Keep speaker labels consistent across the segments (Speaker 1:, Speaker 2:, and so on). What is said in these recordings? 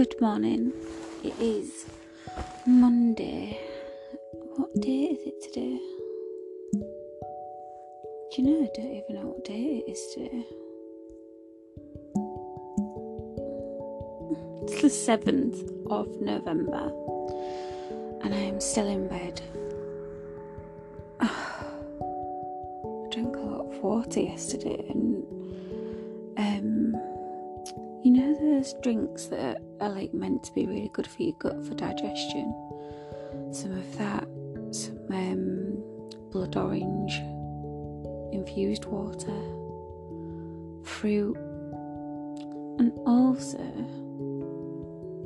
Speaker 1: Good morning. It is Monday. What day is it today? Do you know? I don't even know what day it is today. It's the 7th of November, and I am still in bed. I drank a lot of water yesterday, and those drinks that are like meant to be really good for your gut for digestion. Some of that, some um, blood orange infused water, fruit, and also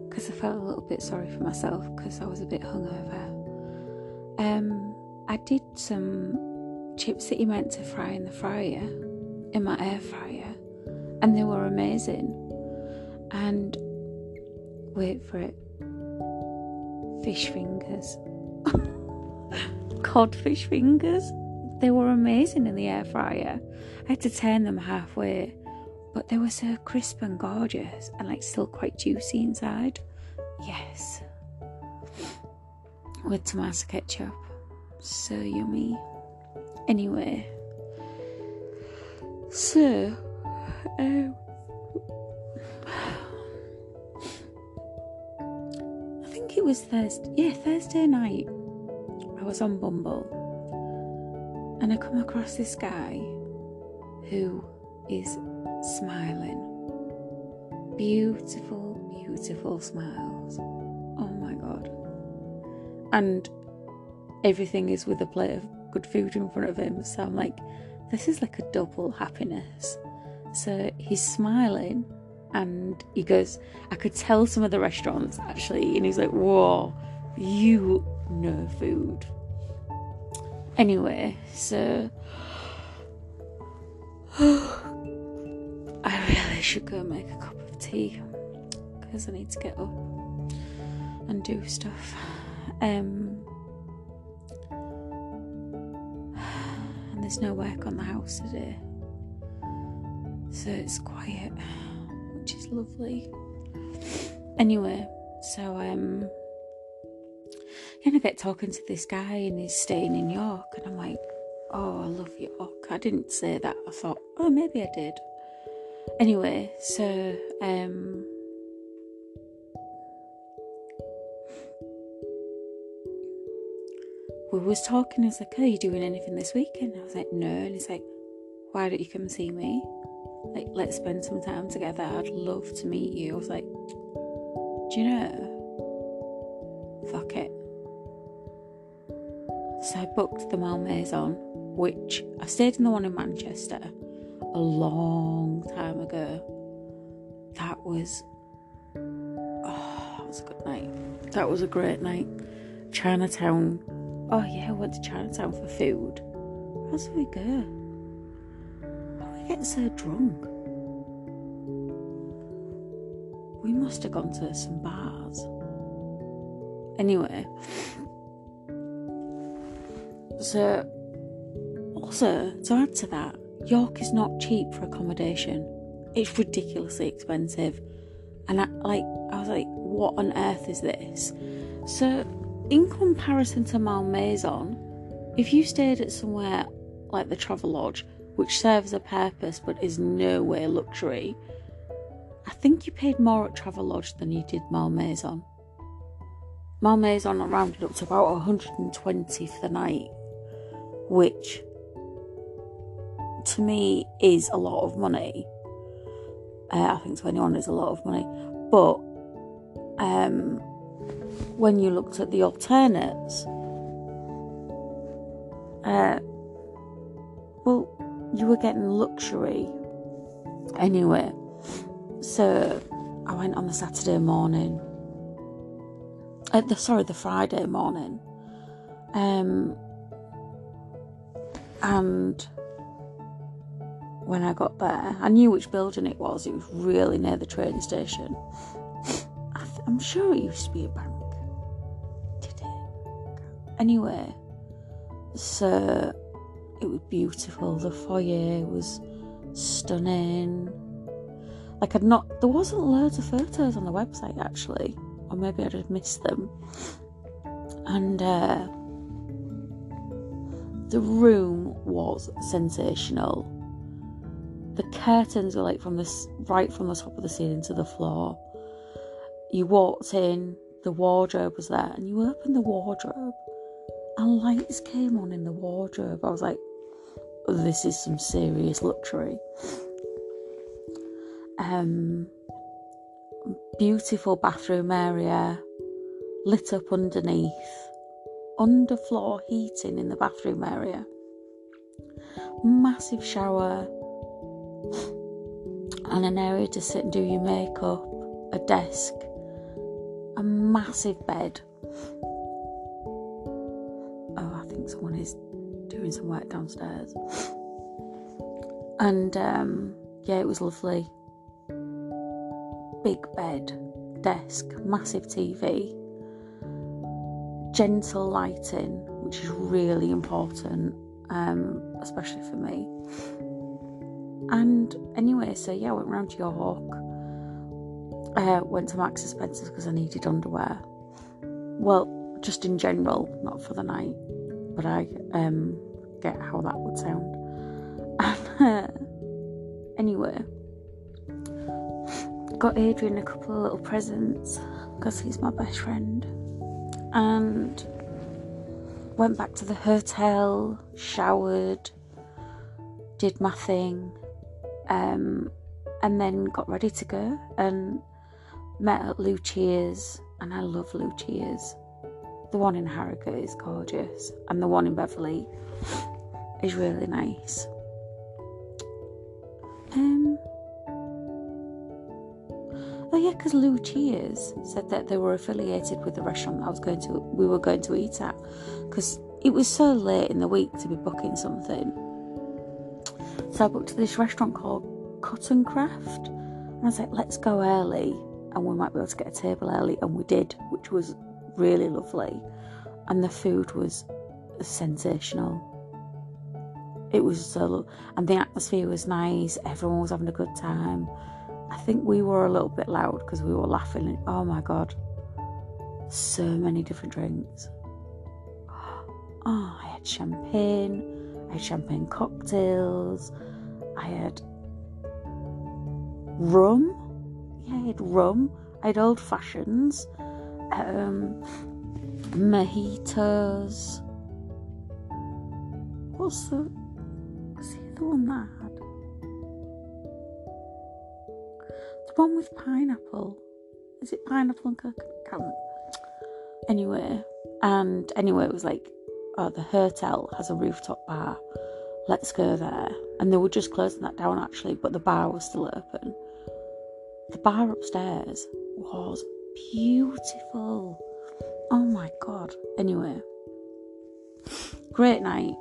Speaker 1: because I felt a little bit sorry for myself because I was a bit hungover. Um, I did some chips that you meant to fry in the fryer, in my air fryer, and they were amazing. And wait for it, fish fingers, codfish fingers. They were amazing in the air fryer. I had to turn them halfway, but they were so crisp and gorgeous and like still quite juicy inside. Yes. With tomato ketchup. So yummy. Anyway. So, um, it was Thursday. Yeah, Thursday night. I was on Bumble and I come across this guy who is smiling. Beautiful, beautiful smiles. Oh my god. And everything is with a plate of good food in front of him. So I'm like, this is like a double happiness. So he's smiling and he goes, I could tell some of the restaurants actually. And he's like, whoa, you know food. Anyway, so I really should go make a cup of tea because I need to get up and do stuff. Um, and there's no work on the house today, so it's quiet, which is lovely. Anyway, so um, and I get talking to this guy, and he's staying in York, and I'm like, oh, I love York. I didn't say that. I thought, oh, maybe I did. Anyway, so um, we was talking. I was like, "Are you doing anything this weekend?" I was like, "No," and he's like, "Why don't you come see me? Like, let's spend some time together. I'd love to meet you." I was like, "Do you know? Fuck it." So I booked the Malmaison, which I stayed in the one in Manchester a long time ago. That was oh, that was a good night. That was a great night. Chinatown. Oh yeah, I went to Chinatown for food. How did we go? Get so drunk? We must have gone to some bars. Anyway, so also to add to that, York is not cheap for accommodation. It's ridiculously expensive. And I like I was like, what on earth is this? So in comparison to Malmaison, if you stayed at somewhere like the Travelodge, which serves a purpose but is nowhere luxury, I think you paid more at Travelodge than you did Malmaison. Malmaison rounded up to about 120 for the night, which to me is a lot of money. Uh, I think to anyone is a lot of money, but um, when you looked at the alternates, uh, well, you were getting luxury anyway. So I went on the Saturday morning. Uh, the sorry, the Friday morning. Um, and when I got there, I knew which building it was. It was really near the train station. I I'm sure it used to be a bank. Did it? Anyway, so it was beautiful. The foyer was stunning. Like I'd not, there wasn't loads of photos on the website actually, or maybe I just missed them. And uh, the room was sensational. The curtains were like from this right from the top of the ceiling to the floor. You walked in, the wardrobe was there, and you opened the wardrobe, and lights came on in the wardrobe. I was like, this is some serious luxury. Um, beautiful bathroom area, lit up underneath, underfloor heating in the bathroom area, massive shower, and an area to sit and do your makeup, a desk, a massive bed. Oh, I think someone is doing some work downstairs. And um, yeah, it was lovely. Big bed, desk, massive TV, gentle lighting, which is really important, um, especially for me. And anyway, so yeah, I went round to York. Uh, went to and Spencer's because I needed underwear. Well, just in general, not for the night, but I um, get how that would sound. Anyway, got Adrian a couple of little presents because he's my best friend, and went back to the hotel, showered, did my thing, um, and then got ready to go and met at Lucia's, and I love Lucia's. The one in Harrogate is gorgeous, and the one in Beverley is really nice. Um, oh yeah, because Lucia's said that they were affiliated with the restaurant that I was going to, we were going to eat at, because it was so late in the week to be booking something. So I booked this restaurant called Cotton Craft, and I was like, let's go early, and we might be able to get a table early, and we did, which was really lovely, and the food was sensational. It was so, and the atmosphere was nice. Everyone was having a good time. I think we were a little bit loud because we were laughing. And, oh my god, so many different drinks. Oh, I had champagne. I had champagne cocktails. I had rum. Yeah, I had rum. I had old fashions. Um, mojitos. What's the was the one that had? The one with pineapple. Is it pineapple and coconut? Anyway, and anyway, it was like, oh, the hotel has a rooftop bar. Let's go there. And they were just closing that down actually, but the bar was still open. The bar upstairs was beautiful. Oh my god. Anyway, great night.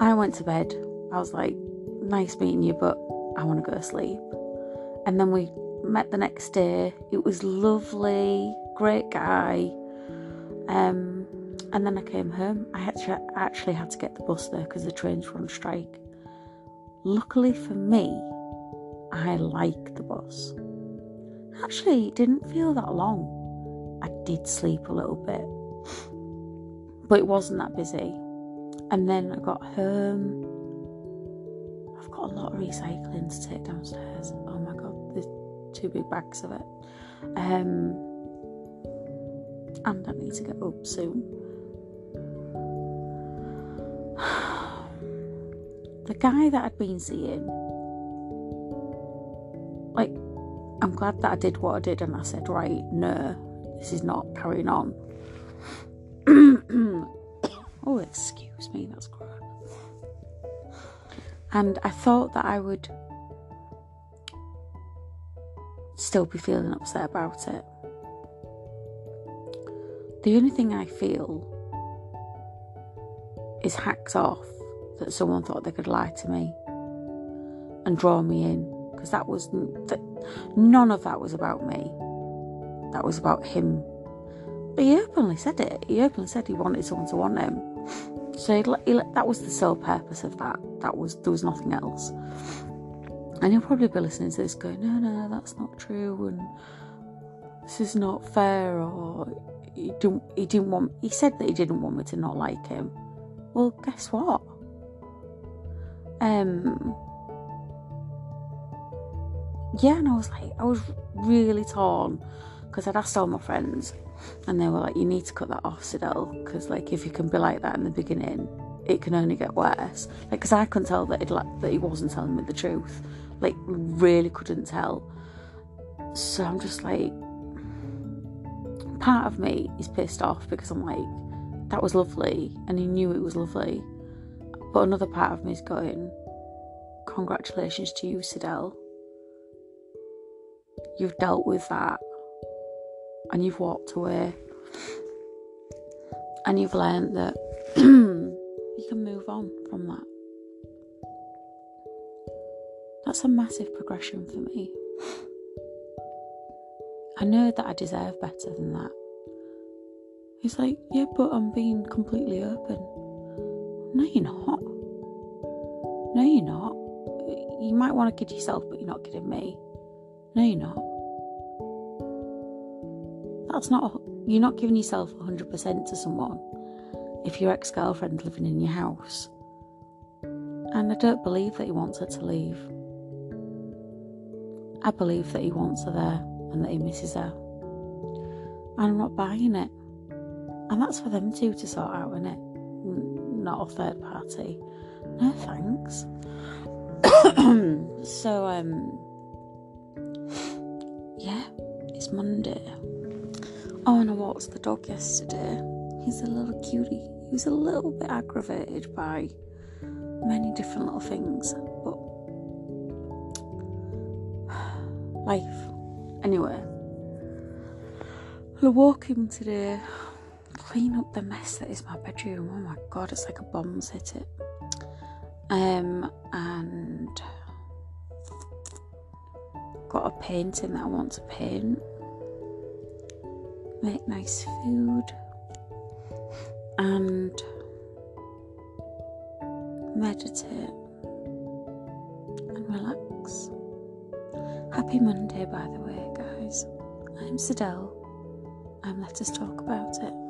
Speaker 1: I went to bed. I was like, nice meeting you, but I want to go to sleep. And then we met the next day. It was lovely, great guy. Um, and then I came home. I actually, actually had to get the bus there because the trains were on strike. Luckily for me, I like the bus. Actually, it didn't feel that long. I did sleep a little bit, but it wasn't that busy. And then I got home. I've got a lot of recycling to take downstairs. Oh my god, there's two big bags of it. Um, and I need to get up soon. the guy that I'd been seeing, I'm glad that I did what I did and I said, right, no, this is not carrying on. oh, excuse me, that's gross. And I thought that I would still be feeling upset about it. The only thing I feel is hacked off that someone thought they could lie to me and draw me in because that was that none of that was about me that was about him. But he openly said it. He openly said he wanted someone to want him. So he, he, that was the sole purpose of that. That was there was nothing else. And he'll probably be listening to this going, no, no, that's not true, and this is not fair, or he didn't, he didn't want, he said that he didn't want me to not like him. Well, guess what? Um, yeah, and I was like, I was really torn because I'd asked all my friends, and they were like, you need to cut that off, Sidel, because like if you can be like that in the beginning, it can only get worse. Like, because I couldn't tell that, like, that he wasn't telling me the truth. Like, really couldn't tell. So I'm just like, part of me is pissed off because I'm like, that was lovely, and he knew it was lovely. But another part of me is going, congratulations to you, Sidel. You've dealt with that and you've walked away and you've learned that you can move on from that. That's a massive progression for me. I know that I deserve better than that. He's like, yeah, but I'm being completely open. No, you're not. No, you're not. You might want to kid yourself, but you're not kidding me. No, you're not. That's not, you're not giving yourself 100% to someone if your ex girlfriend's living in your house. And I don't believe that he wants her to leave. I believe that he wants her there and that he misses her. And I'm not buying it. And that's for them two to sort out, isn't it? Not a third party. No thanks. so, um, yeah, it's Monday. Oh, and I walked the dog yesterday. He's a little cutie. He was a little bit aggravated by many different little things, but life. Anyway, I walk him today, clean up the mess that is my bedroom. Oh my god, it's like a bomb's hit it. Um, and got a painting that I want to paint. Make nice food and meditate and relax. Happy Monday, by the way, guys. I'm Sidel. I'm Let Us Talk About It.